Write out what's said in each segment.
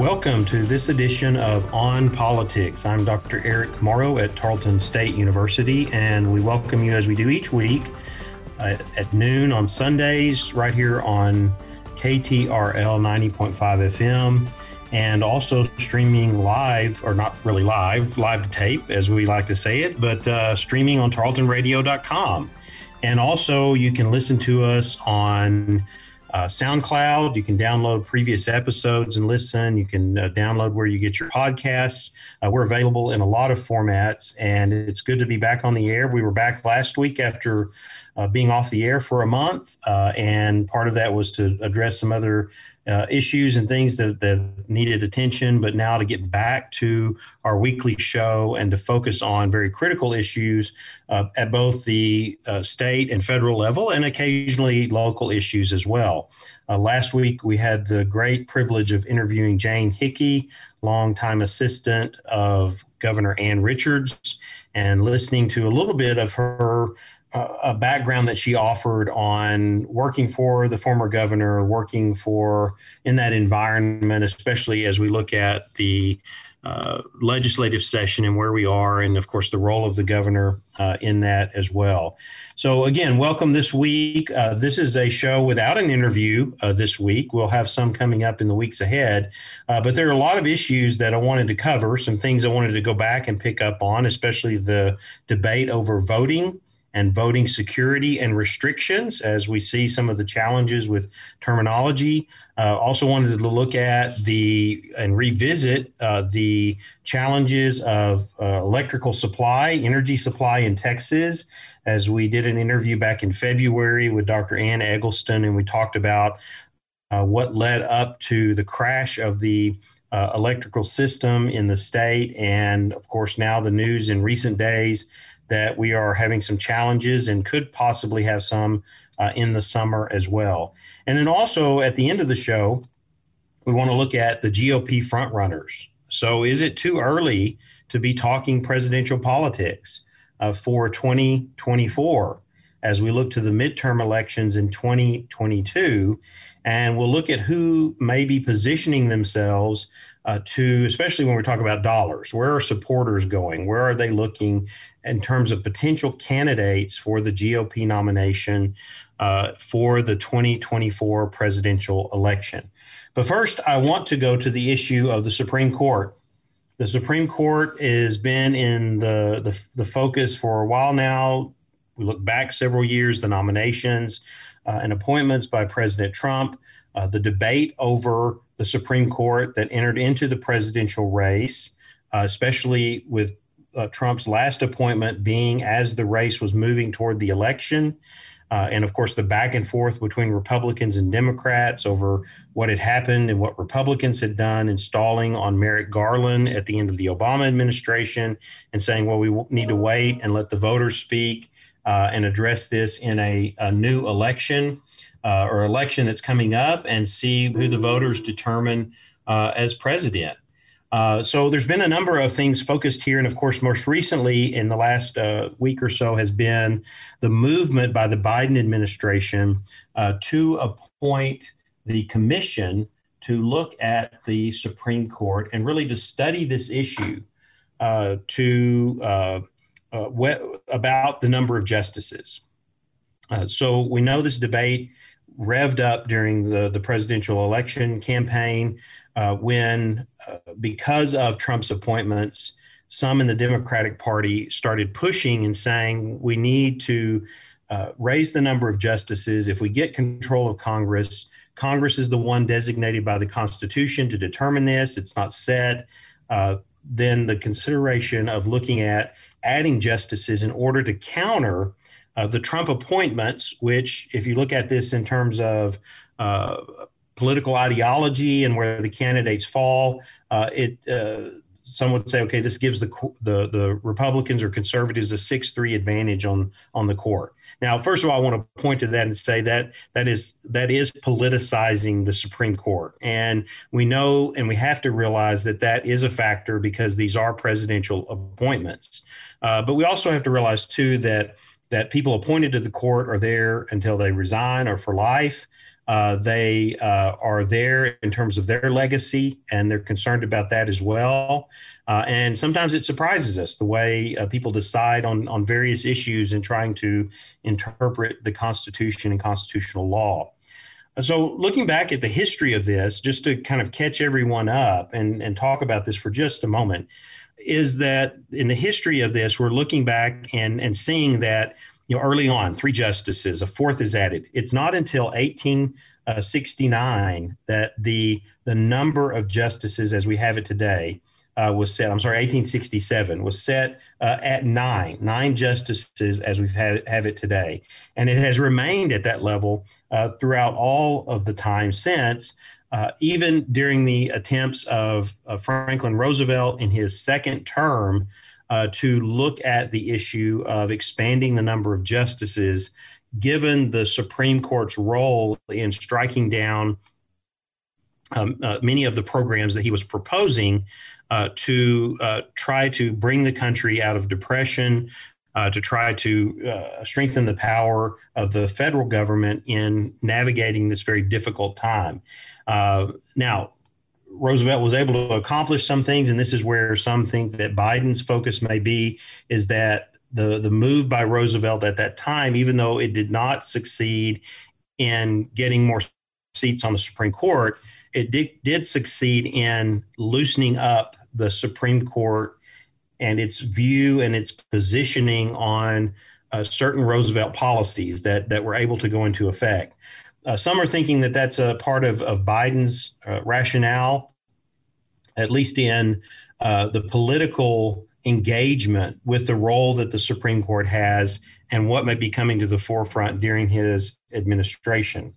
Welcome to this edition of On Politics. I'm Dr. Eric Morrow at Tarleton State University, and we welcome you as we do each week uh, at noon on Sundays, right here on KTRL 90.5 FM, and also streaming live, or not really live, live to tape, as we like to say it, but uh, streaming on tarletonradio.com. And also, you can listen to us on uh, SoundCloud. You can download previous episodes and listen. You can uh, download where you get your podcasts. Uh, we're available in a lot of formats, and it's good to be back on the air. We were back last week after uh, being off the air for a month, uh, and part of that was to address some other uh, issues and things that, that needed attention, but now to get back to our weekly show and to focus on very critical issues uh, at both the uh, state and federal level and occasionally local issues as well. Uh, last week, we had the great privilege of interviewing Jane Hickey, longtime assistant of Governor Ann Richards, and listening to a little bit of her a background that she offered on working for the former governor, working for in that environment, especially as we look at the uh, legislative session and where we are, and of course the role of the governor uh, in that as well. So again, welcome this week. Uh, this is a show without an interview uh, this week. We'll have some coming up in the weeks ahead, uh, but there are a lot of issues that I wanted to cover. Some things I wanted to go back and pick up on, especially the debate over voting and voting security and restrictions as we see some of the challenges with terminology. Uh, also wanted to look at the and revisit uh, the challenges of uh, electrical supply, energy supply in Texas, as we did an interview back in February with Dr. Ann Eggleston, and we talked about uh, what led up to the crash of the uh, electrical system in the state, and of course now the news in recent days that we are having some challenges and could possibly have some uh, in the summer as well. And then also at the end of the show, we want to look at the GOP frontrunners. So is it too early to be talking presidential politics uh, for 2024 as we look to the midterm elections in 2022? And we'll look at who may be positioning themselves uh, to, especially when we talk about dollars, where are supporters going? Where are they looking in terms of potential candidates for the GOP nomination uh, for the 2024 presidential election? But first, I want to go to the issue of the Supreme Court. The Supreme Court has been in the, the, the focus for a while now. We look back several years, the nominations uh, and appointments by President Trump, uh, the debate over the Supreme Court that entered into the presidential race, uh, especially with uh, Trump's last appointment being as the race was moving toward the election. Uh, and of course, the back and forth between Republicans and Democrats over what had happened and what Republicans had done, installing on Merrick Garland at the end of the Obama administration and saying, well, we need to wait and let the voters speak uh, and address this in a, a new election uh, or election that's coming up and see who the voters determine uh, as president. Uh, so there's been a number of things focused here, and of course, most recently in the last uh, week or so has been the movement by the Biden administration uh, to appoint the commission to look at the Supreme Court and really to study this issue uh, to about the number of justices. so we know this debate revved up during the, the presidential election campaign uh, when, uh, because of Trump's appointments, some in the Democratic Party started pushing and saying we need to uh, raise the number of justices. If we get control of Congress, Congress is the one designated by the Constitution to determine this. It's not set. Uh, then the consideration of looking at adding justices in order to counter uh, the Trump appointments, which, if you look at this in terms of uh, political ideology and where the candidates fall, uh, it uh, some would say, okay, this gives the, the the Republicans or conservatives a six three advantage on on the court. Now, first of all, I want to point to that and say that that is that is politicizing the Supreme Court, and we know and we have to realize that that is a factor because these are presidential appointments. Uh, but we also have to realize too that that people appointed to the court are there until they resign or for life. Uh, they uh, are there in terms of their legacy, and they're concerned about that as well. Uh, and sometimes it surprises us the way uh, people decide on, on various issues in trying to interpret the Constitution and constitutional law. Uh, so, looking back at the history of this, just to kind of catch everyone up and, and talk about this for just a moment, is that in the history of this, we're looking back and, and seeing that you know, early on, three justices, a fourth is added. It's not until 1869 that the the number of justices as we have it today uh, was set. I'm sorry, 1867 was set uh, at nine, nine justices as we have, have it today, and it has remained at that level uh, throughout all of the time since. Uh, even during the attempts of, of Franklin Roosevelt in his second term uh, to look at the issue of expanding the number of justices, given the Supreme Court's role in striking down um, uh, many of the programs that he was proposing uh, to uh, try to bring the country out of depression, uh, to try to uh, strengthen the power of the federal government in navigating this very difficult time. now, Roosevelt was able to accomplish some things, and this is where some think that Biden's focus may be, is that the the move by Roosevelt at that time, even though it did not succeed in getting more seats on the Supreme Court, it did, did succeed in loosening up the Supreme Court and its view and its positioning on uh, certain Roosevelt policies that that were able to go into effect. Uh, some are thinking that that's a part of, of Biden's uh, rationale, at least in uh, the political engagement with the role that the Supreme Court has and what may be coming to the forefront during his administration.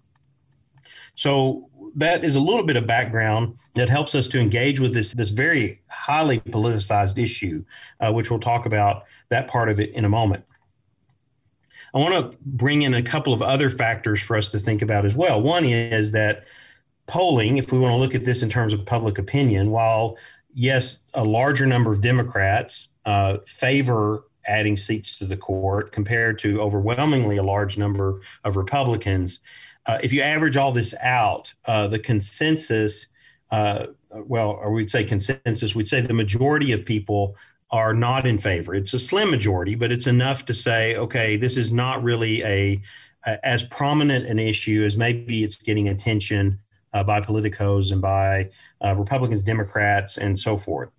So that is a little bit of background that helps us to engage with this this very highly politicized issue, uh, which we'll talk about that part of it in a moment. I want to bring in a couple of other factors for us to think about as well. One is that polling, if we want to look at this in terms of public opinion, while yes, a larger number of Democrats uh, favor adding seats to the court compared to overwhelmingly a large number of Republicans, uh, if you average all this out, uh, the consensus, uh, well, or we'd say consensus, we'd say the majority of people are not in favor. It's a slim majority, but it's enough to say, okay, this is not really a, a as prominent an issue as maybe it's getting attention uh, by politicos and by uh, Republicans, Democrats, and so forth.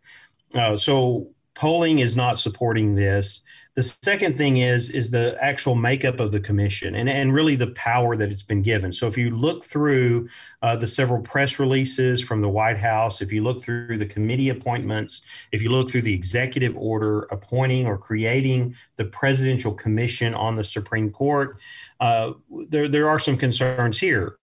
Uh, so polling is not supporting this. The second thing is is the actual makeup of the commission and, and really the power that it's been given. So if you look through uh, the several press releases from the White House, if you look through the committee appointments, if you look through the executive order appointing or creating the presidential commission on the Supreme Court, uh, there there are some concerns here.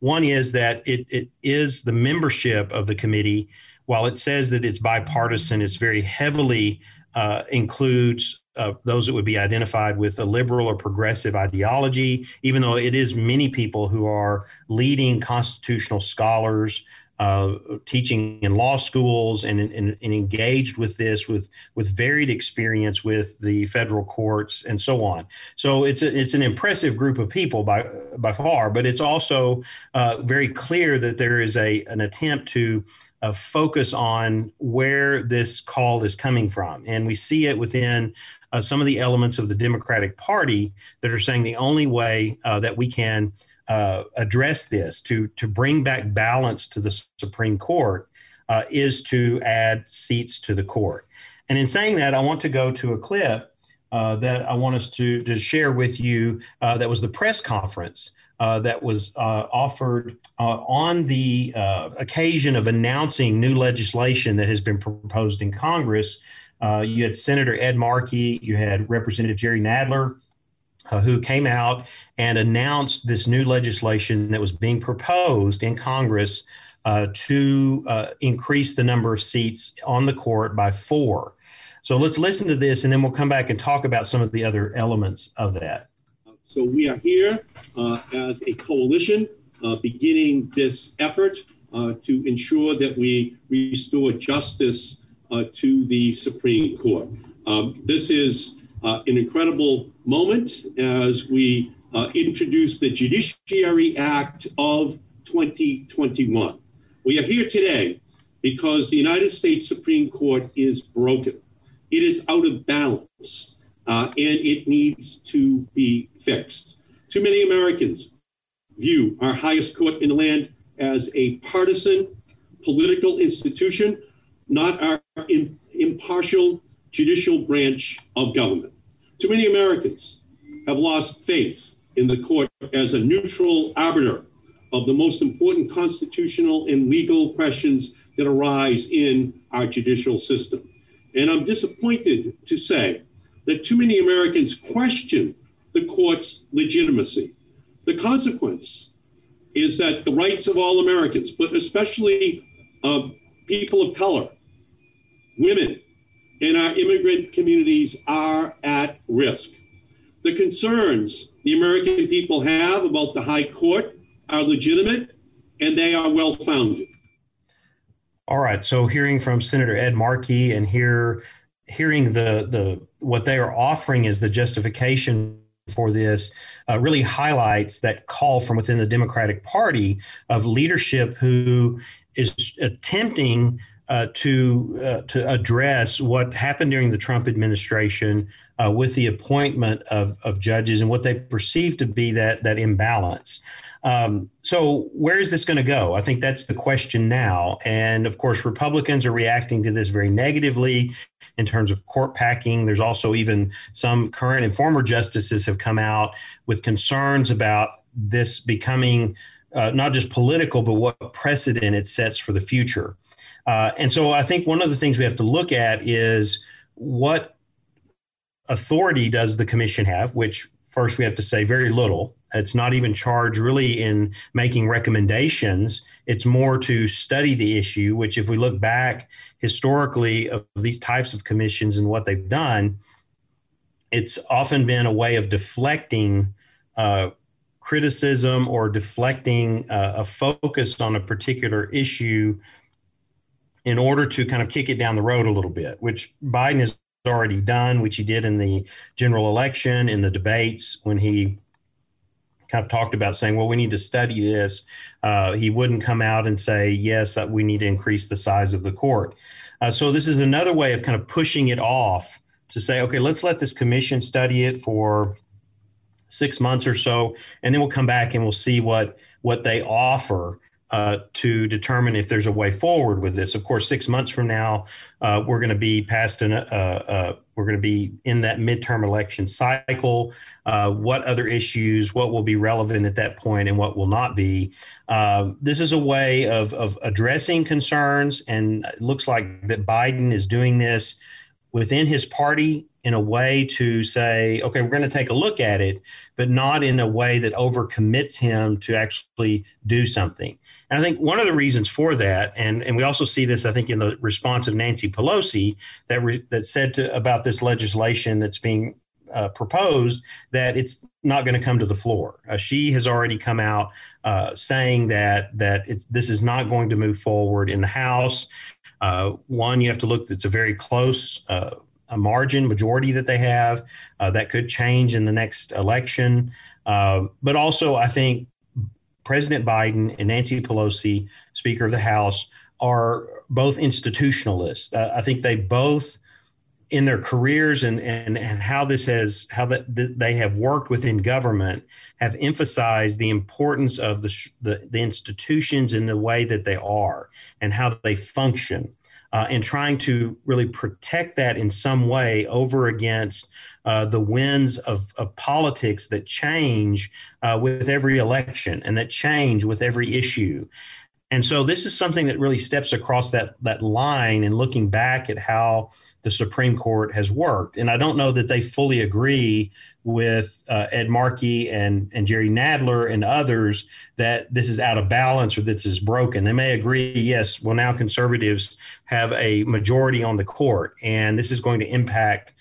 One is that it, it is the membership of the committee. While it says that it's bipartisan, it's very heavily uh, includes uh, those that would be identified with a liberal or progressive ideology, even though it is many people who are leading constitutional scholars, uh, teaching in law schools and, and, and, engaged with this with with varied experience with the federal courts and so on. So it's a, it's an impressive group of people by by far, but it's also uh, very clear that there is a an attempt to focus on where this call is coming from, and we see it within uh, some of the elements of the Democratic Party that are saying the only way uh, that we can uh, address this to to bring back balance to the Supreme Court uh, is to add seats to the court. And in saying that, I want to go to a clip uh, that I want us to to share with you. Uh, that was the press conference. That was offered on the occasion of announcing new legislation that has been proposed in Congress uh, you had Senator Ed Markey, you had Representative Jerry Nadler, uh, who came out and announced this new legislation that was being proposed in Congress uh, to uh, increase the number of seats on the court by four. So let's listen to this and then we'll come back and talk about some of the other elements of that. So we are here uh, as a coalition uh, beginning this effort to ensure that we restore justice uh, to the Supreme Court. Um, this is uh, an incredible moment as we uh, introduced the Judiciary Act of 2021. We are here today because the United States Supreme Court is broken. It is out of balance uh, and it needs to be fixed. Too many Americans view our highest court in the land as a partisan political institution, not our in, impartial judicial branch of government. Too many Americans have lost faith in the court as a neutral arbiter of the most important constitutional and legal questions that arise in our judicial system. And I'm disappointed to say that too many Americans question the court's legitimacy. The consequence is that the rights of all Americans, but especially uh, people of color, women, and our immigrant communities are at risk. The concerns the American people have about the High Court are legitimate and they are well founded. All right. So hearing from Senator Ed Markey and here hearing the the what they are offering is the justification for this uh, really highlights that call from within the Democratic Party of leadership who is attempting uh, to uh, to address what happened during the Trump administration uh, with the appointment of, of judges and what they perceive to be that that imbalance. Um, so where is this going to go? I think that's the question now. And of course, Republicans are reacting to this very negatively in terms of court packing. There's also even some current and former justices have come out with concerns about this becoming uh, not just political, but what precedent it sets for the future. Uh, and so I think one of the things we have to look at is what authority does the commission have, which first we have to say very little. It's not even charged really in making recommendations. It's more to study the issue, which, if we look back historically of these types of commissions and what they've done, it's often been a way of deflecting uh, criticism or deflecting uh, a focus on a particular issue in order to kind of kick it down the road a little bit, which Biden has already done, which he did in the general election, in the debates, when he kind of talked about saying, well, we need to study this. Uh, he wouldn't come out and say, yes, uh, we need to increase the size of the court. Uh, so this is another way of kind of pushing it off to say, okay, let's let this commission study it for six months or so, and then we'll come back and we'll see what what they offer uh, to determine if there's a way forward with this. Of course, six months from now, uh, we're going to be past an, uh, uh, we're going to be in that midterm election cycle. Uh, what other issues, what will be relevant at that point, and what will not be? Um, this is a way of of addressing concerns, and it looks like that Biden is doing this within his party in a way to say, okay, we're going to take a look at it, but not in a way that overcommits him to actually do something. And I think one of the reasons for that, and, and we also see this, I think, in the response of Nancy Pelosi that re, that said to, about this legislation that's being uh, proposed that it's not going to come to the floor. Uh, she has already come out uh, saying that that this is not going to move forward in the House. Uh, one, you have to look; it's a very close uh, a margin majority that they have. Uh, that could change in the next election. Uh, but also, I think President Biden and Nancy Pelosi, Speaker of the House, are both institutionalists. Uh, I think they both, in their careers and, and, and how this has, how that they have worked within government, have emphasized the importance of the, the, the institutions in the way that they are and how they function uh, and trying to really protect that in some way over against uh, the winds of, of, politics that change uh, with every election and that change with every issue. And so this is something that really steps across that that line and looking back at how the Supreme Court has worked. And I don't know that they fully agree with uh, Ed Markey and, and Jerry Nadler and others that this is out of balance or this is broken. They may agree, yes, well, now conservatives have a majority on the court, and this is going to impact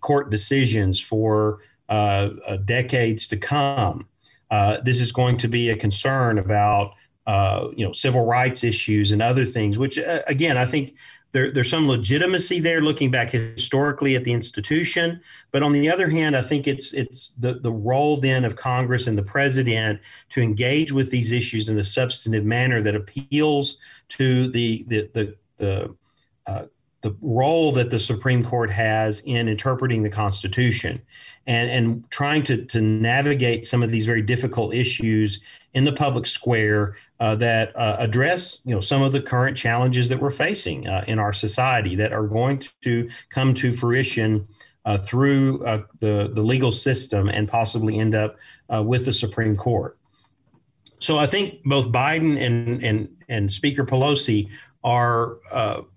court decisions for uh, uh, decades to come. Uh, this is going to be a concern about uh, you know civil rights issues and other things, which uh, again I think there, there's some legitimacy there looking back historically at the institution. But on the other hand, I think it's it's the, the role then of Congress and the president to engage with these issues in a substantive manner that appeals to the the the, the uh, the role that the Supreme Court has in interpreting the Constitution and, and trying to, to navigate some of these very difficult issues in the public square uh, that uh, address you know some of the current challenges that we're facing uh, in our society that are going to come to fruition uh, through uh, the, the legal system and possibly end up uh, with the Supreme Court. So I think both Biden and, and, and Speaker Pelosi are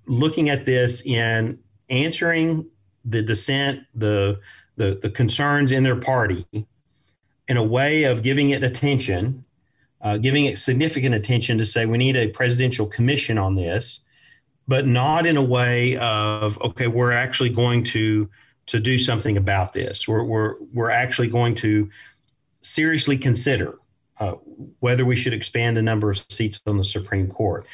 looking at this in answering the dissent, the, the, the concerns in their party in a way of giving it attention uh, giving it significant attention to say we need a presidential commission on this, but not in a way of okay, we're actually going to to do something about this. We're we're we're actually going to seriously consider uh, whether we should expand the number of seats on the Supreme Court.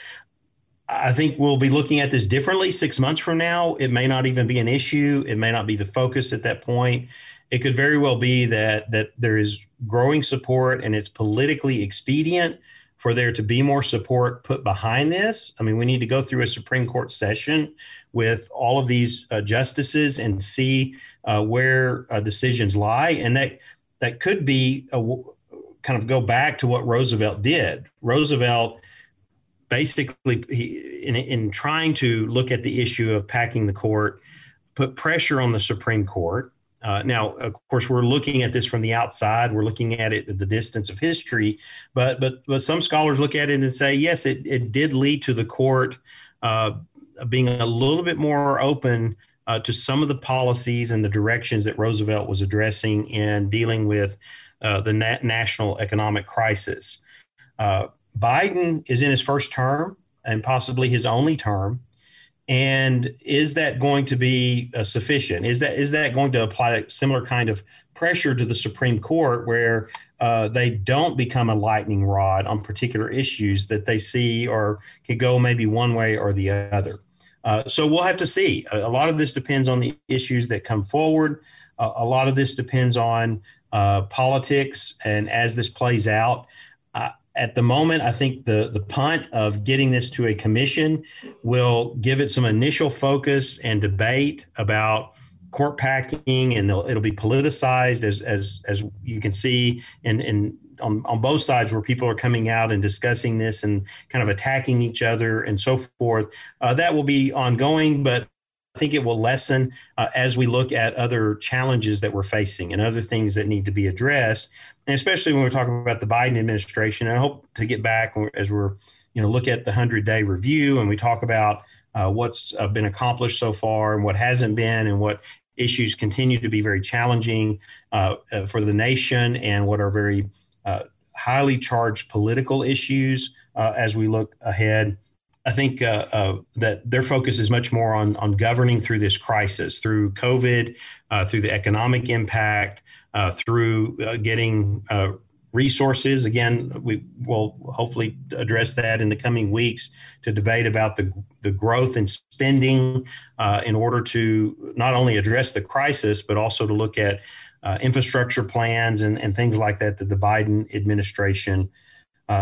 I think we'll be looking at this differently six months from now. It may not even be an issue. It may not be the focus at that point it could very well be that that there is growing support and it's politically expedient for there to be more support put behind this. I mean, we need to go through a Supreme Court session with all of these uh, justices and see uh, where uh, decisions lie, and that that could be a, kind of go back to what Roosevelt did. Roosevelt basically, he, in, in trying to look at the issue of packing the court, put pressure on the Supreme Court uh, now, of course, we're looking at this from the outside. We're looking at it at the distance of history, but but but some scholars look at it and say, yes, it, it did lead to the court uh, being a little bit more open uh, to some of the policies and the directions that Roosevelt was addressing in dealing with uh, the na- national economic crisis. Uh, Biden is in his first term and possibly his only term. And is that going to be uh, sufficient? Is that is that going to apply a similar kind of pressure to the Supreme Court, where uh, they don't become a lightning rod on particular issues that they see or could go maybe one way or the other? Uh, so we'll have to see. A, a, lot of this depends on the issues that come forward. A lot of this depends on uh, politics, and as this plays out, at the moment, I think the the punt of getting this to a commission will give it some initial focus and debate about court packing, and it'll be politicized as as as you can see in in on, on both sides where people are coming out and discussing this and kind of attacking each other and so forth. Uh, that will be ongoing, but think it will lessen uh, as we look at other challenges that we're facing and other things that need to be addressed, and especially when we're talking about the Biden administration. And I hope to get back as we're, you know, look at the hundred day review and we talk about uh, what's uh, been accomplished so far and what hasn't been, and what issues continue to be very challenging uh, uh, for the nation, and what are very uh, highly charged political issues as we look ahead. I think uh, uh, that their focus is much more on on governing through this crisis, through COVID, uh, through the economic impact, uh, through uh, getting uh, resources. Again, we will hopefully address that in the coming weeks to debate about the the growth in spending in order to not only address the crisis but also to look at infrastructure plans and, and things like that that the Biden administration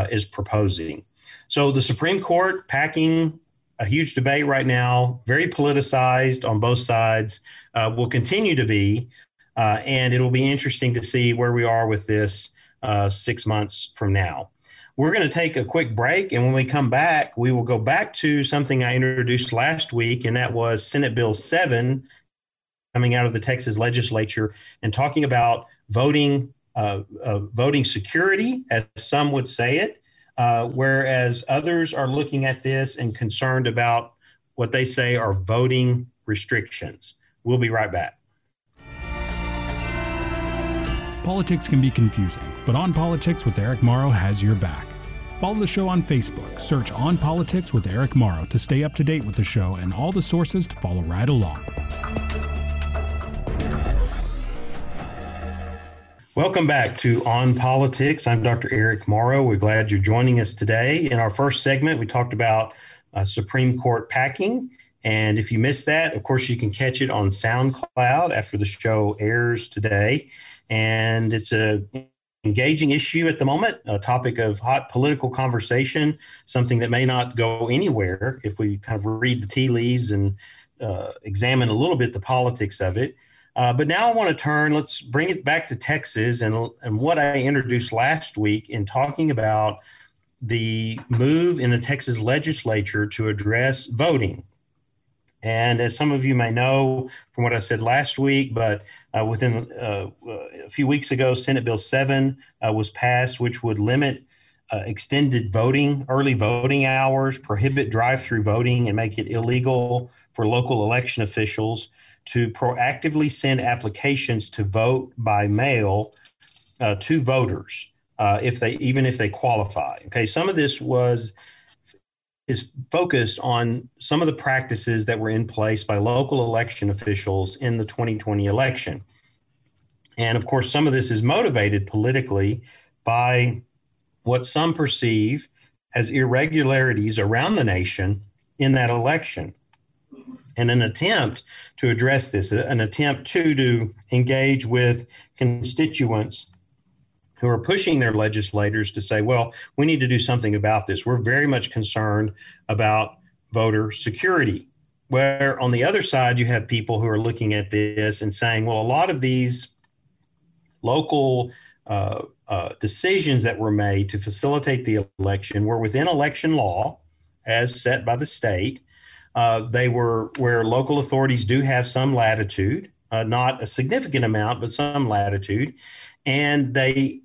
is proposing. So the Supreme Court packing a huge debate right now, very politicized on both sides, uh, will continue to be. Uh, and it'll be interesting to see where we are with this uh, six months from now. We're going to take a quick break. And when we come back, we will go back to something I introduced last week, and that was Senate Bill 7 coming out of the Texas legislature and talking about voting. Uh, uh, voting security, as some would say it, uh, whereas others are looking at this and concerned about what they say are voting restrictions. We'll be right back. Politics can be confusing, but On Politics with Eric Morrow has your back. Follow the show on Facebook. Search On Politics with Eric Morrow to stay up to date with the show and all the sources to follow right along. Welcome back to On Politics. I'm Dr. Eric Morrow. We're glad you're joining us today. In our first segment, we talked about uh, Supreme Court packing And if you missed that, of course, you can catch it on SoundCloud after the show airs today. And it's a engaging issue at the moment, a topic of hot political conversation, something that may not go anywhere if we kind of read the tea leaves and uh, examine a little bit the politics of it. Uh, but now I want to turn, let's bring it back to Texas and, and what I introduced last week in talking about the move in the Texas legislature to address voting. And as some of you may know from what I said last week, but uh, within uh, a few weeks ago, Senate Bill 7 uh, was passed, which would limit uh, extended voting, early voting hours, prohibit drive through voting, and make it illegal for local election officials to proactively send applications to vote by mail uh, to voters. Uh, if they even if they qualify. Okay, some of this was is focused on some of the practices that were in place by local election officials in the 2020 election. And of course, some of this is motivated politically by what some perceive as irregularities around the nation in that election. And an attempt to address this, an attempt to, to engage with constituents who are pushing their legislators to say, well, we need to do something about this. We're very much concerned about voter security. Where on the other side, you have people who are looking at this and saying, well, a lot of these local uh, uh, decisions that were made to facilitate the election were within election law as set by the state. Uh, they were where local authorities do have some latitude, uh, not a significant amount, but some latitude. And they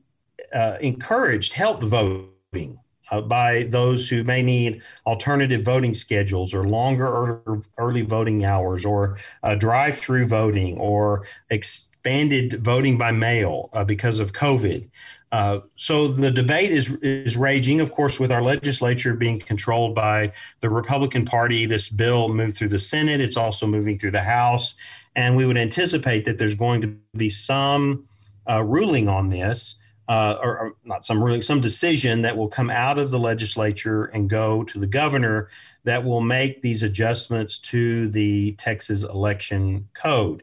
uh, encouraged help voting uh, by those who may need alternative voting schedules or longer early voting hours or uh, drive through voting or expanded voting by mail because of COVID. Uh, so the debate is is raging, of course, with our legislature being controlled by the Republican Party. This bill moved through the Senate; it's also moving through the House, and we would anticipate that there's going to be some uh, ruling on this uh, or, or, not some ruling, some decision that will come out of the legislature and go to the governor that will make these adjustments to the Texas election code.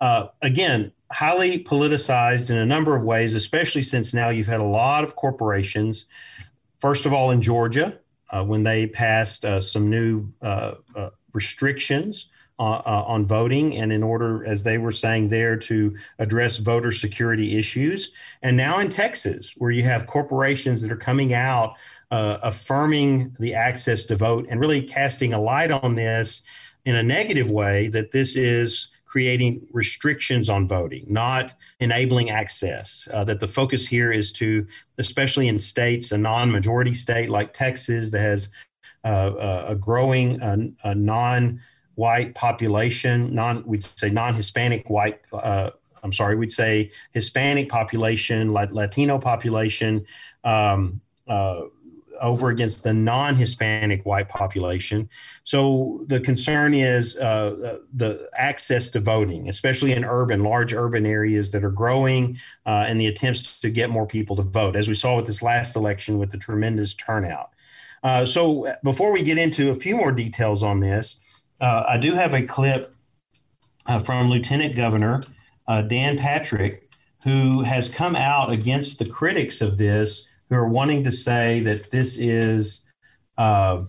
Uh, again, highly politicized in a number of ways, especially since now you've had a lot of corporations. First of all, in Georgia, uh, when they passed uh, some new uh, uh, restrictions uh, uh, on voting and in order, as they were saying there, to address voter security issues. And now in Texas, where you have corporations that are coming out affirming the access to vote and really casting a light on this in a negative way that this is creating restrictions on voting, not enabling access. Uh, that the focus here is to, especially in states, a non majority state like Texas that has uh, uh a growing uh, non white population, non we'd say non-Hispanic white. Uh, I'm sorry, we'd say Hispanic population, Latino population, um, uh, over against the non-Hispanic white population. So the concern is uh, the access to voting, especially in urban, large urban areas that are growing, uh, and the attempts to get more people to vote, as we saw with this last election with the tremendous turnout. Uh, so before we get into a few more details on this, uh, I do have a clip uh, from Lieutenant Governor uh, Dan Patrick, who has come out against the critics of this, who are wanting to say that this is uh,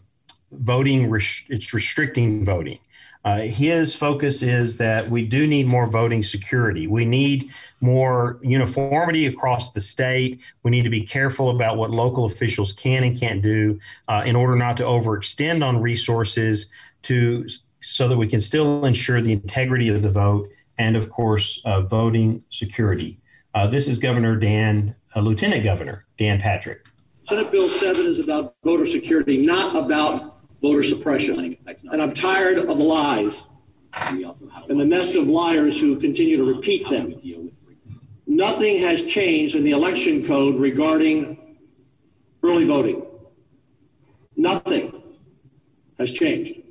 voting, it's restricting voting. Uh, his focus is that we do need more voting security. We need more uniformity across the state. We need to be careful about what local officials can and can't do uh, in order not to overextend on resources to so that we can still ensure the integrity of the vote and, of course, uh, voting security. Uh, this is Governor Dan, uh, Lieutenant Governor Dan Patrick. Senate Bill 7 is about voter security, not about voter suppression. And I'm tired of lies and the nest of liars who continue to repeat them. Nothing has changed in the election code regarding early voting. Nothing has changed.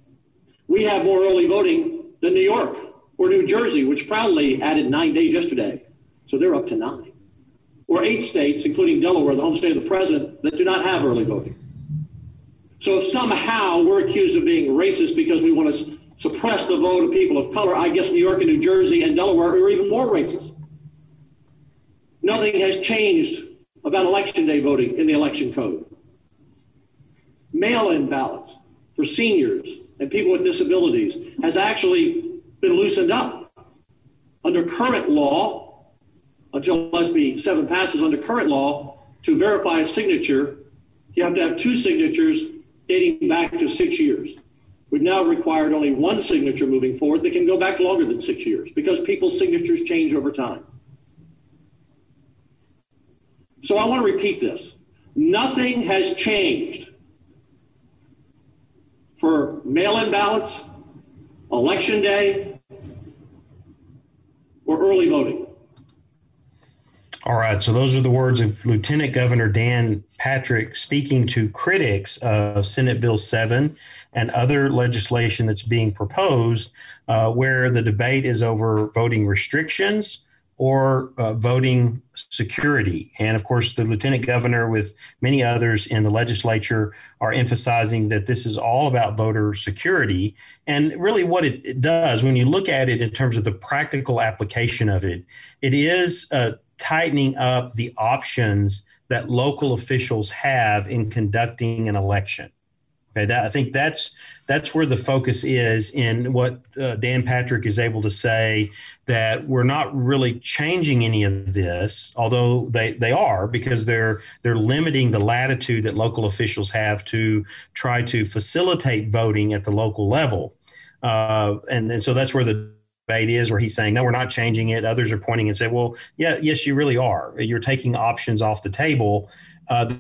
We have more early voting than New York or New Jersey, which proudly added nine days yesterday. So they're up to nine. Or eight states, including Delaware, the home state of the president, that do not have early voting. So if somehow we're accused of being racist because we want to suppress the vote of people of color, I guess New York and New Jersey and Delaware are even more racist. Nothing has changed about election day voting in the election code. Mail in ballots for seniors and people with disabilities has actually been loosened up. Under current law, until SB 7 passes under current law, to verify a signature, you have to have two signatures dating back to six years. We've now required only one signature moving forward that can go back longer than six years because people's signatures change over time. So I want to repeat this. Nothing has changed for mail in ballots, election day, or early voting. All right. So those are the words of Lieutenant Governor Dan Patrick speaking to critics of Senate Bill 7 and other legislation that's being proposed, uh, where the debate is over voting restrictions or uh, voting security. And of course, the lieutenant governor, with many others in the legislature, are emphasizing that this is all about voter security. And really, what it, it does, when you look at it in terms of the practical application of it, it is uh, tightening up the options that local officials have in conducting an election. Okay, that I think that's that's where the focus is in what uh, Dan Patrick is able to say that we're not really changing any of this, although they, they are because they're they're limiting the latitude that local officials have to try to facilitate voting at the local level, uh, and and so that's where the debate is where he's saying no we're not changing it. Others are pointing and say well yeah yes you really are. You're taking options off the table. Uh,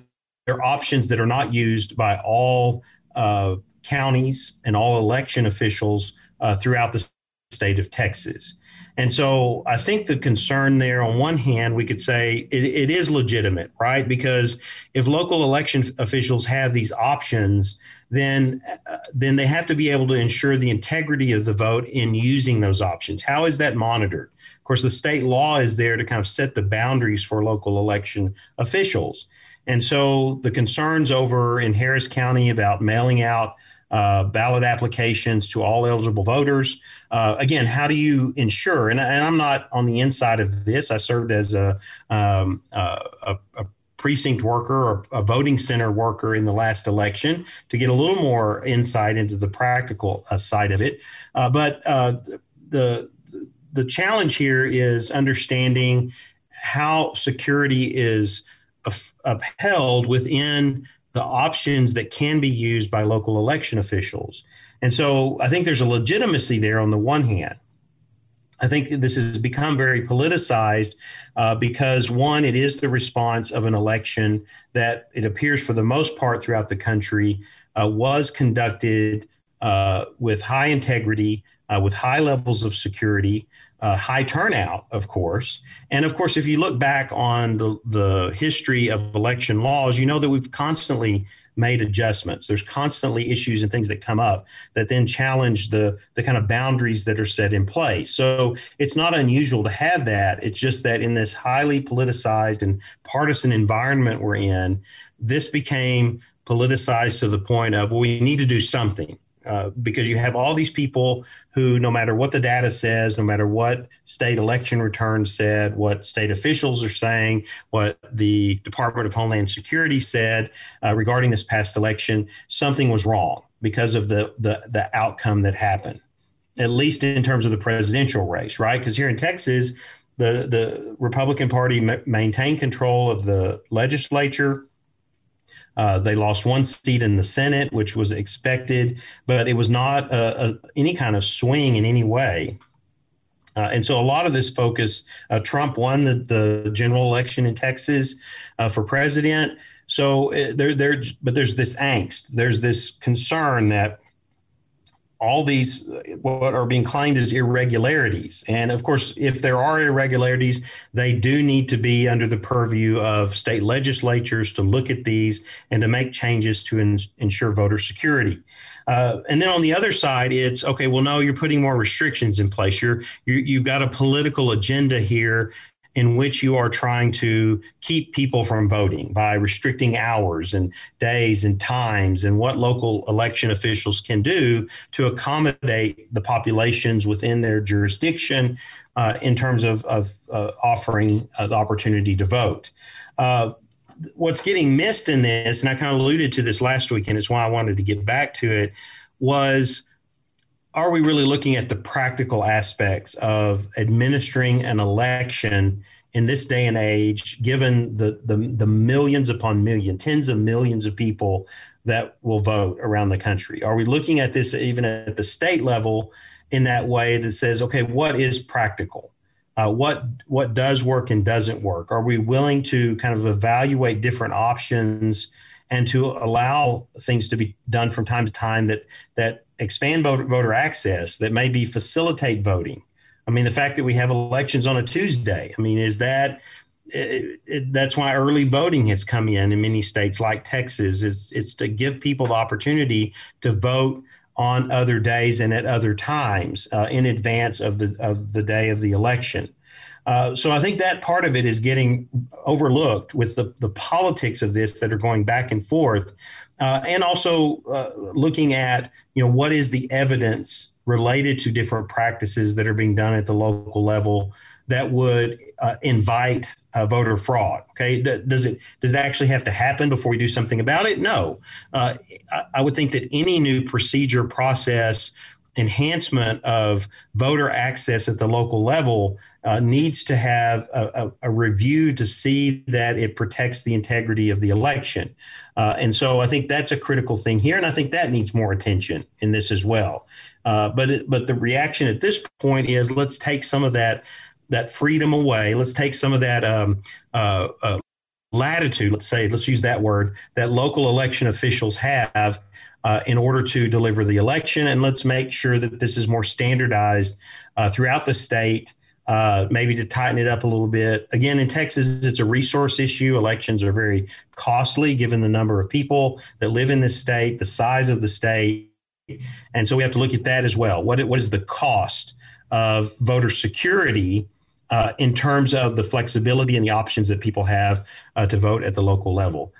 there are options that are not used by all uh, counties and all election officials uh, throughout the state of Texas. And so I think the concern there, on one hand, we could say it, it is legitimate, right? Because if local election officials have these options, then uh, then they have to be able to ensure the integrity of the vote in using those options. How is that monitored? Of course, the state law is there to kind of set the boundaries for local election officials. And so the concerns over in Harris County about mailing out uh, ballot applications to all eligible voters. Uh, again, how do you ensure? And, and, I'm not on the inside of this. I served as a, um, a, a precinct worker or a voting center worker in the last election to get a little more insight into the practical uh, side of it. Uh, but uh, the the challenge here is understanding how security is upheld within the options that can be used by local election officials. And so I think there's a legitimacy there on the one hand. I think this has become very politicized uh, because, one, it is the response of an election that it appears for the most part throughout the country uh, was conducted uh, with high integrity, uh, with high levels of security, uh, high turnout, of course. And of course, if you look back on the, the history of election laws, you know that we've constantly made adjustments. There's constantly issues and things that come up that then challenge the, the kind of boundaries that are set in place. So it's not unusual to have that. It's just that in this highly politicized and partisan environment we're in, this became politicized to the point of, well, we need to do something. Uh, because you have all these people who, no matter what the data says, no matter what state election returns said, what state officials are saying, what the Department of Homeland Security said uh, regarding this past election, something was wrong because of the, the, the outcome that happened, at least in terms of the presidential race, right? Because here in Texas, the, the Republican Party maintained control of the legislature uh, they lost one seat in the Senate, which was expected, but it was not a, a, any kind of swing in any way. Uh, and so a lot of this focus, uh, Trump won the, the general election in Texas uh, for president. So uh, there, there, but there's this angst. There's this concern that all these what are being claimed as irregularities. And of course, if there are irregularities, they do need to be under the purview of state legislatures to look at these and to make changes to ensure voter security. Uh, and then on the other side, it's okay. Well, no, you're putting more restrictions in place. You're, you have got a political agenda here, in which you are trying to keep people from voting by restricting hours and days and times and what local election officials can do to accommodate the populations within their jurisdiction uh, in terms of, of uh, offering uh, the opportunity to vote. Uh, what's getting missed in this, and I kind of alluded to this last week, and it's why I wanted to get back to it, was are we really looking at the practical aspects of administering an election in this day and age, given the, the, the millions upon million, tens of millions of people that will vote around the country? Are we looking at this even at the state level in that way that says, okay, what is practical? Uh, what what does work and doesn't work? Are we willing to kind of evaluate different options and to allow things to be done from time to time that that expand voter, access, that maybe facilitate voting? I mean, the fact that we have elections on a Tuesday. I mean, is that it, it, that's why early voting has come in in many states like Texas. Is it's to give people the opportunity to vote on other days and at other times uh, in advance of the of the day of the election. Uh, so I think that part of it is getting overlooked with the, the politics of this that are going back and forth, uh, and also uh, looking at you know what is the evidence related to different practices that are being done at the local level that would uh, invite uh, voter fraud. Okay, does it does it actually have to happen before we do something about it? No. Uh, I, I, would think that any new procedure, process, enhancement of voter access at the local level uh, needs to have a, a, a, review to see that it protects the integrity of the election. Uh, and so I think that's a critical thing here, and I think that needs more attention in this as well. Uh, but it, but the reaction at this point is let's take some of that that freedom away. Let's take some of that um, uh, uh, latitude. Let's say, let's use that word that local election officials have uh, in order to deliver the election, and let's make sure that this is more standardized uh, throughout the state. Uh, maybe to tighten it up a little bit. Again, in Texas, it's a resource issue. Elections are very costly given the number of people that live in this state, the size of the state. And so we have to look at that as well. What, what is the cost of voter security uh, in terms of the flexibility and the options that people have uh, to vote at the local level.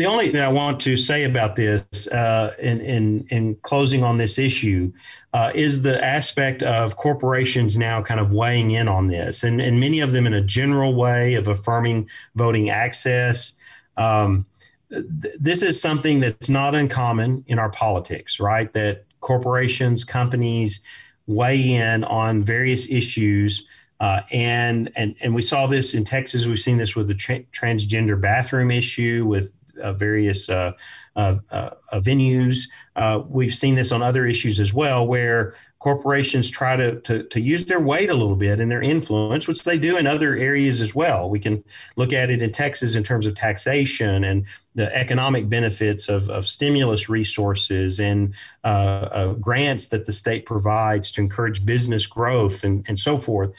The only thing I want to say about this uh, in, in, in, closing on this issue uh, is the aspect of corporations now kind of weighing in on this, and, and many of them in a general way of affirming voting access. Um, th- this is something that's not uncommon in our politics, right? That corporations, companies weigh in on various issues uh, and and and we saw this in Texas. We've seen this with the tra- transgender bathroom issue with uh, various uh, uh, uh venues. Uh, we've seen this on other issues as well, where corporations try to, to, to use their weight a little bit and their influence, which they do in other areas as well. We can look at it in Texas in terms of taxation and the economic benefits of, of stimulus resources and uh, uh, grants that the state provides to encourage business growth and, and so forth.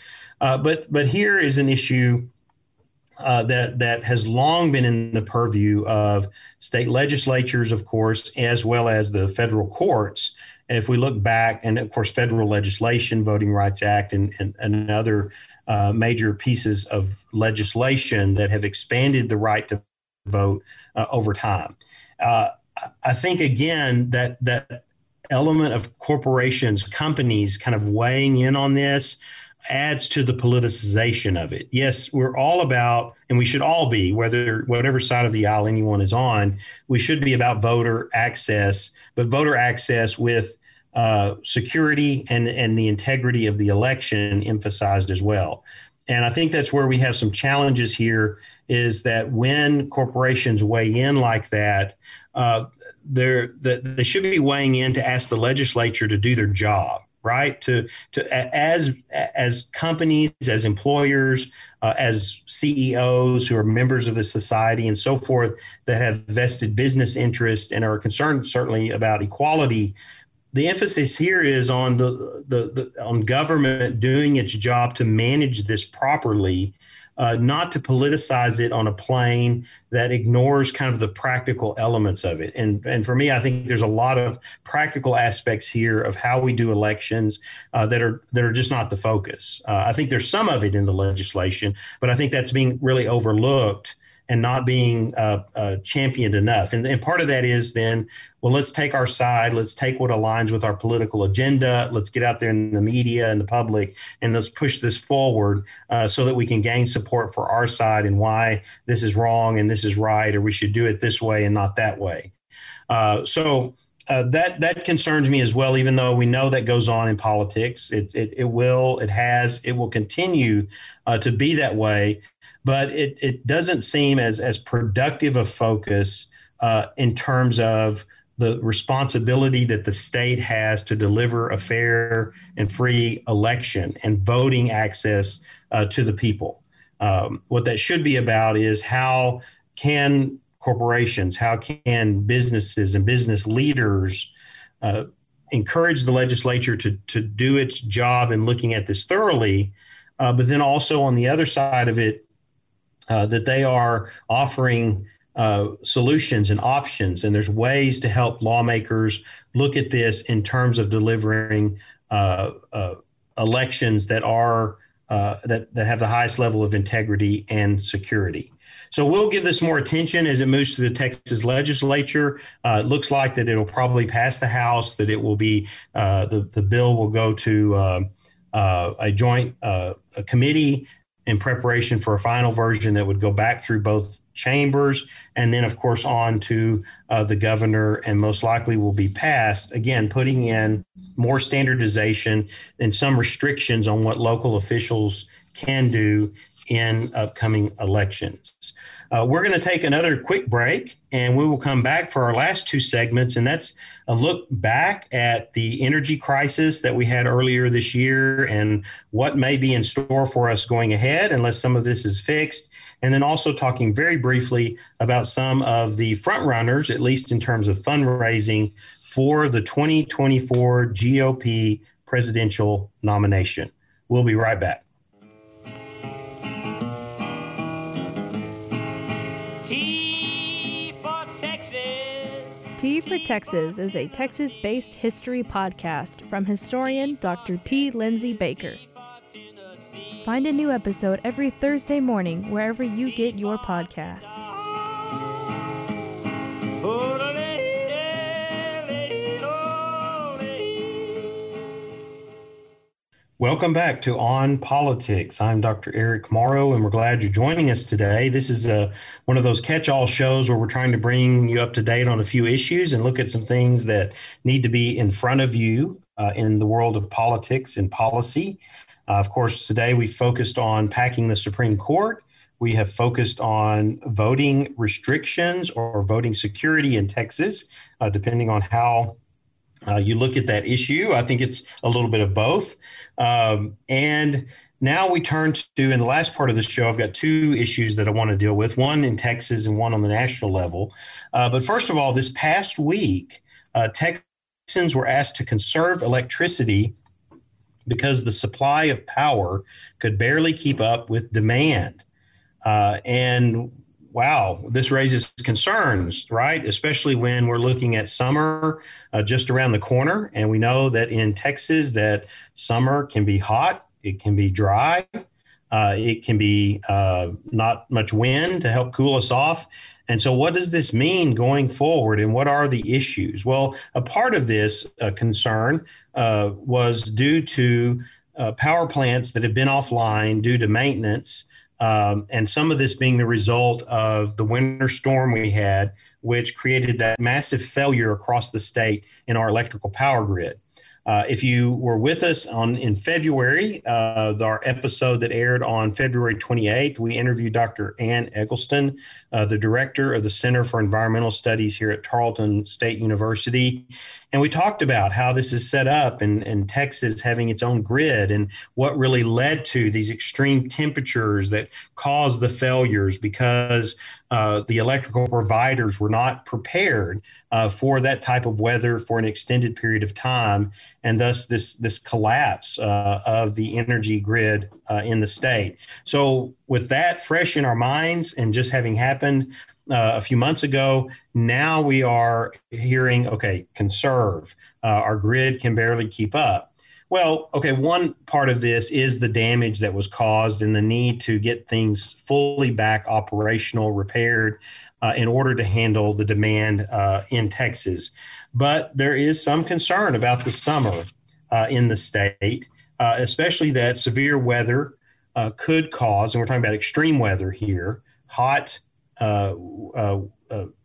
Uh, but but here is an issue uh, that that has long been in the purview of state legislatures, of course, as well as the federal courts. if we look back, and of course, federal legislation, Voting Rights Act, and, and, and other uh, major pieces of legislation that have expanded the right to vote uh, over time. Uh, I think again that that element of corporations, companies, kind of weighing in on this adds to the politicization of it. Yes, we're all about, and we should all be, whether whatever side of the aisle anyone is on, we should be about voter access, but voter access with uh, security and and the integrity of the election emphasized as well. And I think that's where we have some challenges here. Is that when corporations weigh in like that, uh, they're, they should be weighing in to ask the legislature to do their job right? To to as as companies as employers uh, as CEOs who are members of the society and so forth that have vested business interest and are concerned certainly about equality the emphasis here is on the, the, the on government doing its job to manage this properly uh, not to politicize it on a plane that ignores kind of the practical elements of it. And and for me, I think there's a lot of practical aspects here of how we do elections uh, that are that are just not the focus. Uh, I think there's some of it in the legislation, but I think that's being really overlooked and not being uh, uh, championed enough. And, and part of that is then, well, let's take our side, let's take what aligns with our political agenda, let's get out there in the media and the public, and let's push this forward uh, so that we can gain support for our side and why this is wrong and this is right, or we should do it this way and not that way. Uh, so. Uh, that that concerns me as well. Even though we know that goes on in politics, it it, it will, it has, it will continue uh, to be that way but it, it doesn't seem as, as productive a focus uh, in terms of the responsibility that the state has to deliver a fair and free election and voting access uh, to the people. Um, what that should be about is how can corporations, how can businesses and business leaders uh, encourage the legislature to, to do its job in looking at this thoroughly, uh, but then also on the other side of it, uh, that they are offering uh, solutions and options, and there's ways to help lawmakers look at this in terms of delivering uh, uh elections that are uh, that that have the highest level of integrity and security. So we'll give this more attention as it moves to the Texas legislature. Uh, it looks like that it'll probably pass the House. That it will be the the bill will go to a joint a committee in preparation for a final version that would go back through both chambers. And then of course on to uh, the governor and most likely will be passed. Again putting in more standardization and some restrictions on what local officials can do in upcoming elections uh, we're going to take another quick break and we will come back for our last two segments. And that's a look back at the energy crisis that we had earlier this year and what may be in store for us going ahead, unless some of this is fixed. And then also talking very briefly about some of the front runners, at least in terms of fundraising for the 2024 GOP presidential nomination. We'll be right back. T for Texas is a Texas based history podcast from historian Dr. T. Lindsay Baker. Find a new episode every Thursday morning wherever you get your podcasts. Welcome back to On Politics. I'm Dr. Eric Morrow, and we're glad you're joining us today. This is a, one of those catch all shows where we're trying to bring you up to date on a few issues and look at some things that need to be in front of you uh, in the world of politics and policy. Uh, of course, today we focused on packing the Supreme Court. We have focused on voting restrictions or voting security in Texas, uh, depending on how uh, you look at that issue. I think it's a little bit of both. Um, and now we turn to, in the last part of the show, I've got two issues that I want to deal with one in Texas and one on the national level. Uh, but first of all, this past week, uh, Texans were asked to conserve electricity because the supply of power could barely keep up with demand. Uh, and wow, this raises concerns, right? Especially when we're looking at summer uh, just around the corner, and we know that in Texas that summer can be hot, it can be dry, uh, it can be uh, not much wind to help cool us off. And so, what does this mean going forward, and what are the issues? Well, a part of this uh, concern uh, was due to uh, power plants that have been offline due to maintenance um, and some of this being the result of the winter storm we had, which created that massive failure across the state in our electrical power grid. Uh, if you were with us on in February, uh, our episode that aired on February 28th, we interviewed Dr. Ann Eggleston, uh, the director of the Center for Environmental Studies here at Tarleton State University. And we talked about how this is set up and, and Texas having its own grid and what really led to these extreme temperatures that caused the failures because uh, the electrical providers were not prepared uh, for that type of weather for an extended period of time, and thus this this collapse uh, of the energy grid uh, in the state. So, with that fresh in our minds, and just having happened uh, a few months ago, now we are hearing, okay, conserve. Uh, our grid can barely keep up. Well, okay, one part of this is the damage that was caused and the need to get things fully back operational, repaired uh, in order to handle the demand uh, in Texas. But there is some concern about the summer uh, in the state, uh, especially that severe weather could cause, and we're talking about extreme weather here, hot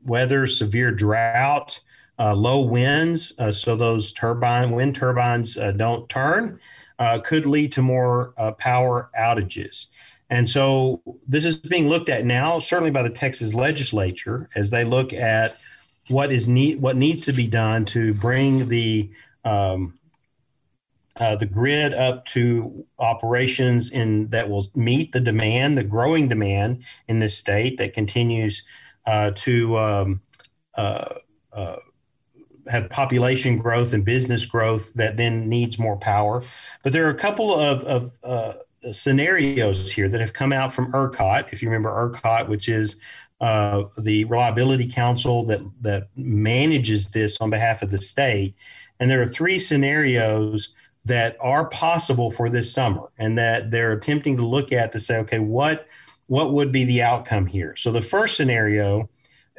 weather, severe drought uh, low winds, uh, so those turbine wind turbines uh, don't turn, uh, could lead to more uh, power outages. And so this is being looked at now, certainly by the Texas legislature, as they look at what is need, what needs to be done to bring the um, uh, the grid up to operations in that will meet the demand, the growing demand in this state that continues to um, have population growth and business growth that then needs more power. But there are a couple of, of uh, scenarios here that have come out from ERCOT. If you remember ERCOT, which is uh, the reliability council that that manages this on behalf of the state, and there are three scenarios that are possible for this summer, and that they're attempting to look at to say, okay, what what would be the outcome here? So the first scenario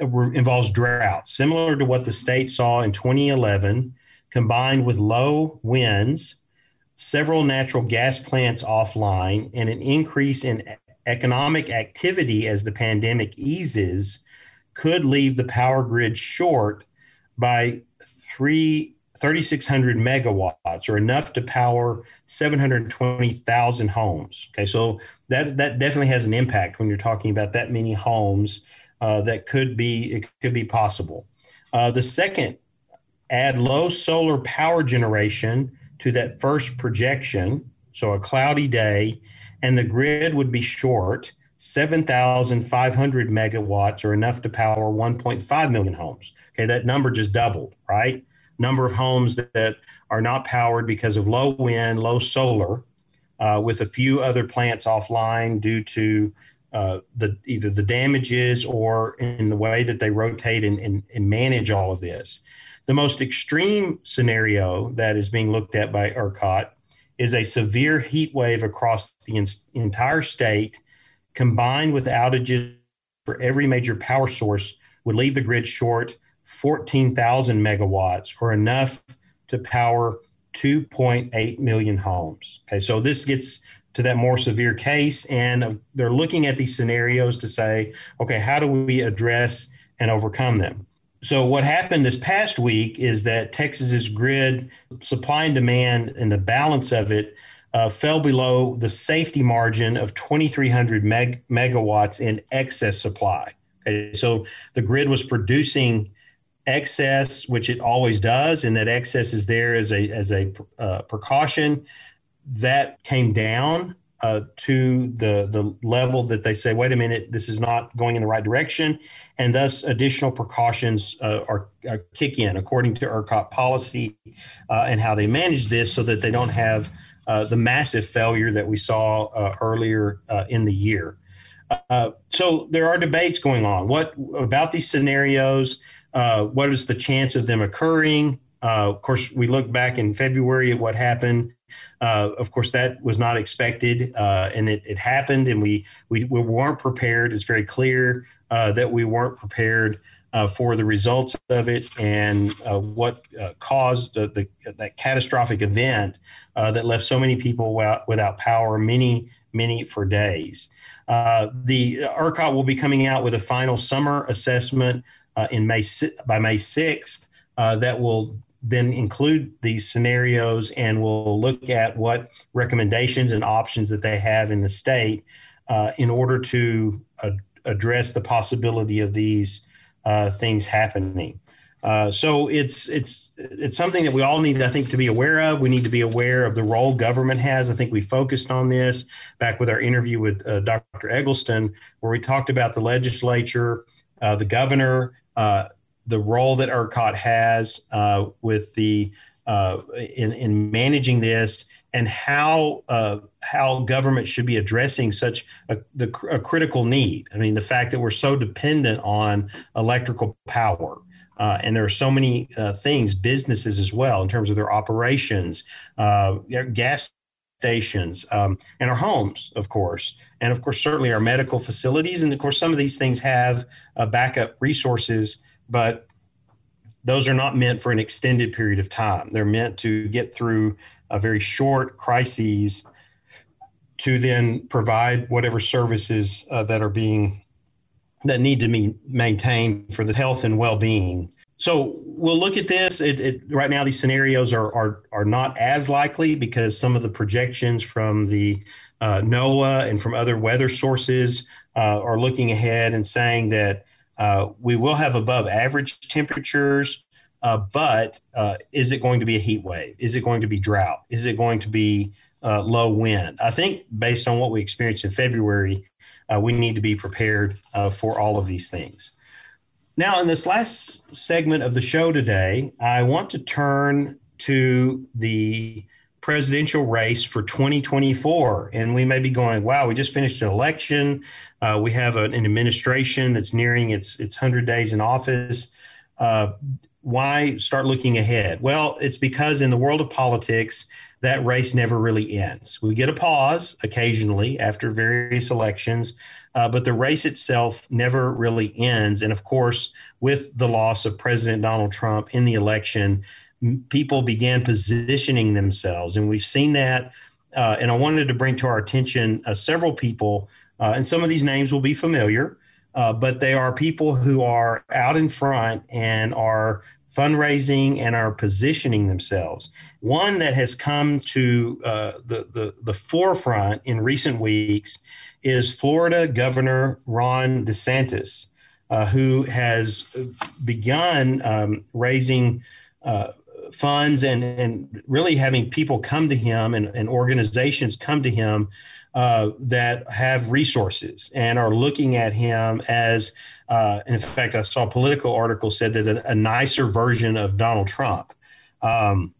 uh, involves drought, similar to what the state saw in 2011, combined with low winds, several natural gas plants offline, and an increase in economic activity as the pandemic eases could leave the power grid short by three 3,600 megawatts, or enough to power 720,000 homes. Okay, so that that definitely has an impact when you're talking about that many homes uh, that could be it could be possible. Uh, the second, add low solar power generation to that first projection, so a cloudy day, and the grid would be short. 7,500 megawatts or enough to power 1.5 million homes. Okay, that number just doubled, right? Number of homes that, are not powered because of low wind, low solar, uh, with a few other plants offline due to uh, the either the damages or in the way that they rotate and, and, and, manage all of this. The most extreme scenario that is being looked at by ERCOT is a severe heat wave across the in, entire state, combined with outages for every major power source, would leave the grid short 14,000 megawatts or enough to power 2.8 million homes. Okay, so this gets to that more severe case. And they're looking at these scenarios to say, okay, how do we address and overcome them? So, what happened this past week is that Texas's grid supply and demand and the balance of it uh, fell below the safety margin of 2,300 meg- megawatts in excess supply. Okay, so the grid was producing excess, which it always does, and that excess is there as a as a uh, precaution that came down uh, to the the level that they say, wait a minute, this is not going in the right direction, and thus additional precautions uh, are, are, kick in according to ERCOT policy uh, and how they manage this, so that they don't have uh, the massive failure that we saw uh, earlier uh, in the year. so there are debates going on. What about these scenarios? What is the chance of them occurring? of course, we look back in February at what happened uh, of course, that was not expected, uh, and it, it, happened, and we, we, we weren't prepared. It's very clear uh, that we weren't prepared uh, for the results of it and uh, what uh, caused the, that catastrophic event that left so many people without, without power, many many for days. the ERCOT will be coming out with a final summer assessment in May by May sixth. that will then include these scenarios and we'll look at what recommendations and options that they have in the state uh, in order to uh, address the possibility of these uh, things happening. Uh, so it's it's it's something that we all need, I think, to be aware of. We need to be aware of the role government has. I think we focused on this back with our interview with uh, Dr. Eggleston, where we talked about the legislature, uh, the governor, uh, the role that ERCOT has uh, with the uh, in in managing this, and how how government should be addressing such a, the, a critical need. I mean, the fact that we're so dependent on electrical power. Uh, and there are so many uh, things, businesses as well, in terms of their operations, uh, gas stations, um, and our homes, of course. And of course, certainly our medical facilities. And of course, some of these things have uh, backup resources, but those are not meant for an extended period of time. They're meant to get through a very short crises to then provide whatever services uh, that are being that need to be maintained for the health and well-being. So we'll look at this. It, it, right now, these scenarios are, are are not as likely because some of the projections from the uh, NOAA and from other weather sources uh, are looking ahead and saying that uh, we will have above average temperatures. Uh, but uh, is it going to be a heat wave? Is it going to be drought? Is it going to be uh, low wind? I think based on what we experienced in February, we need to be prepared for all of these things. Now, in this last segment of the show today, I want to turn to the presidential race for 2024. And we may be going, wow, we just finished an election. Uh, we have an, an, administration that's nearing its, its 100 days in office. Uh, why start looking ahead? Well, it's because in the world of politics, that race never really ends. We get a pause occasionally after various elections, uh, but the race itself never really ends. And of course, with the loss of President Donald Trump in the election, people began positioning themselves. And we've seen that. Uh, and I wanted to bring to our attention uh, several people, uh, and some of these names will be familiar. Uh, but they are people who are out in front and are fundraising and are positioning themselves. One that has come to uh, the, the, the forefront in recent weeks is Florida Governor Ron DeSantis, uh, who has begun um, raising uh, funds and, and really having people come to him and, and organizations come to him uh, that have resources and are looking at him as uh, in fact, I saw a political article said that a, a nicer version of Donald Trump. Um,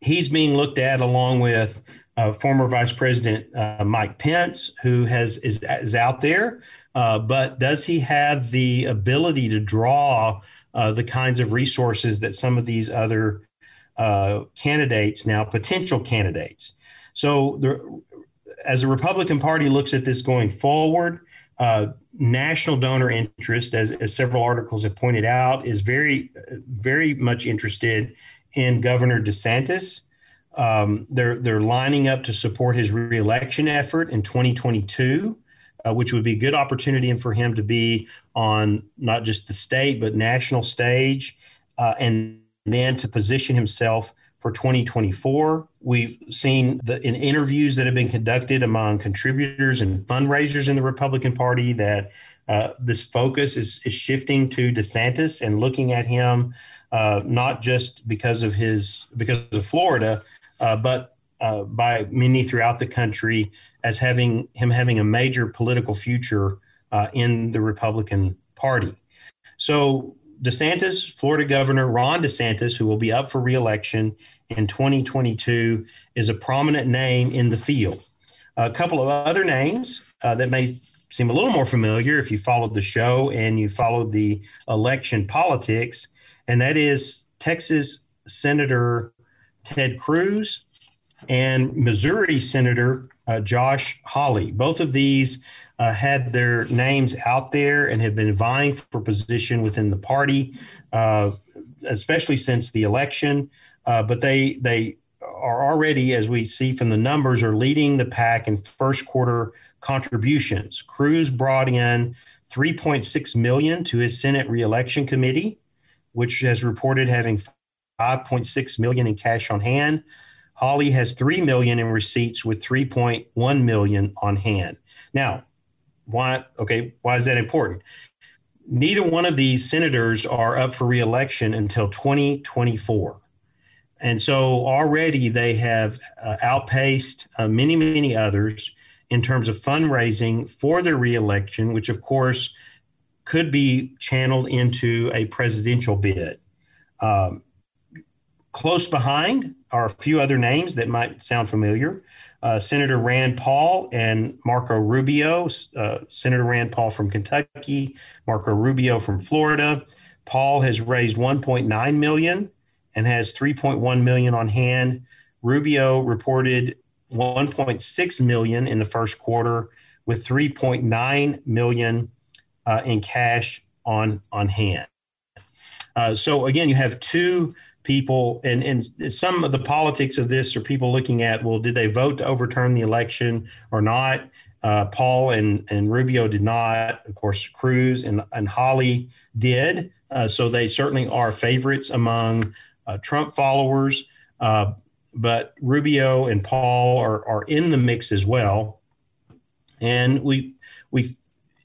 he's being looked at along with uh, former Vice President uh, Mike Pence, who has is, is out there. Uh, but does he have the ability to draw uh, the kinds of resources that some of these other uh, candidates now, potential candidates? So, the, as the Republican Party looks at this going forward, uh, national donor interest, as, as, several articles have pointed out, is very, very much interested in Governor DeSantis. Um, they're they're lining up to support his reelection effort in 2022, uh, which would be a good opportunity for him to be on not just the state but national stage, uh, and then to position himself for 2024. We've seen the, in interviews that have been conducted among contributors and fundraisers in the Republican Party that uh, this focus is, is shifting to DeSantis and looking at him uh, not just because of his because of Florida, but uh, by many throughout the country as having him having a major political future uh, in the Republican Party. So DeSantis, Florida Governor Ron DeSantis, who will be up for reelection in 2022, is a prominent name in the field. A couple of other names uh, that may seem a little more familiar if you followed the show and you followed the election politics, and that is Texas Senator Ted Cruz and Missouri Senator uh, Josh Hawley. Both of these uh, had their names out there and have been vying for position within the party, uh, especially since the election. Uh, but they they are already, as we see from the numbers, are leading the pack in first quarter contributions. Cruz brought in 3.6 million to his Senate reelection committee, which has reported having 5.6 million in cash on hand. Hawley has 3 million in receipts with 3.1 million on hand. Now, why okay, why is that important? neither one of these senators are up for reelection until 2024. And so already they have uh, outpaced uh, many, many others in terms of fundraising for their reelection, which of course could be channeled into a presidential bid. Um, close behind are a few other names that might sound familiar. Uh, Senator Rand Paul and Marco Rubio, uh, Senator Rand Paul from Kentucky, Marco Rubio from Florida. Paul has raised 1.9 million and has 3.1 million on hand. Rubio reported 1.6 million in the first quarter with 3.9 million uh, in cash on on hand. Uh, so again, you have two people, and and some of the politics of this are people looking at well, did they vote to overturn the election or not? Uh, Paul and and Rubio did not. Of course, Cruz and and Hawley did. Uh, so they certainly are favorites among uh, Trump followers. Uh, but Rubio and Paul are, are in the mix as well. And we we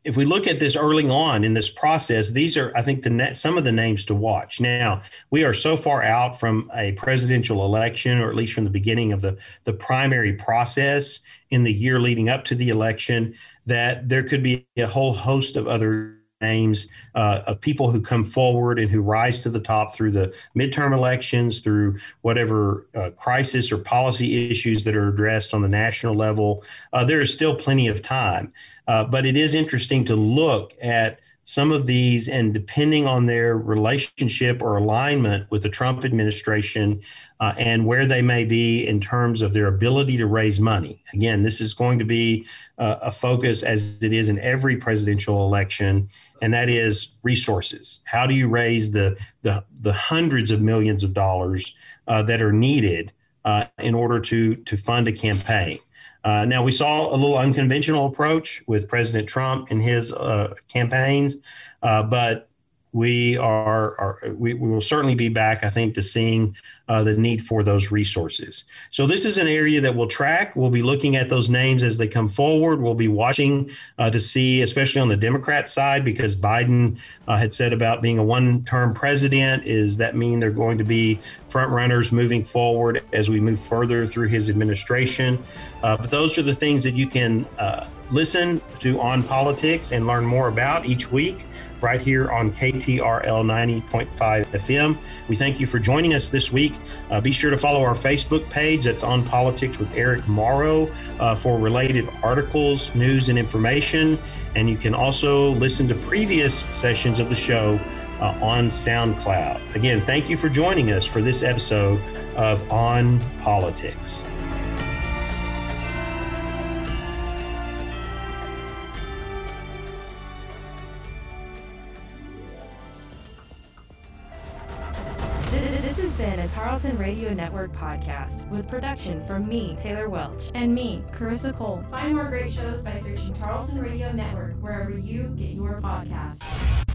if we look at this early on in this process, these are, I think, the net, some of the names to watch. Now, we are so far out from a presidential election, or at least from the beginning of the, the primary process in the year leading up to the election, that there could be a whole host of other names uh, of people who come forward and who rise to the top through the midterm elections, through whatever uh, crisis or policy issues that are addressed on the national level. Uh, there is still plenty of time. Uh, but it is interesting to look at some of these and depending on their relationship or alignment with the Trump administration uh, and where they may be in terms of their ability to raise money. Again, this is going to be uh, a focus as it is in every presidential election and that is resources. How do you raise the the, the hundreds of millions of dollars uh, that are needed uh, in order to to fund a campaign? Uh, now we saw a little unconventional approach with President Trump and his uh, campaigns, uh, but we are, are we, we, will certainly be back, I think, to seeing uh, the need for those resources. So this is an area that we'll track. We'll be looking at those names as they come forward. We'll be watching uh, to see, especially on the Democrat side, because Biden uh, had said about being a one-term president. Is that mean they're going to be front runners moving forward as we move further through his administration? Uh, but those are the things that you can uh, listen to on politics and learn more about each week right here on KTRL 90.5 FM. We thank you for joining us this week. Uh, be sure to follow our Facebook page that's on Politics with Eric Morrow uh, for related articles, news, and information. And you can also listen to previous sessions of the show uh, on SoundCloud. Again, thank you for joining us for this episode of On Politics. Tarleton Radio Network podcast with production from me, Taylor Welch, and me, Carissa Cole. Find more great shows by searching Tarleton Radio Network wherever you get your podcasts.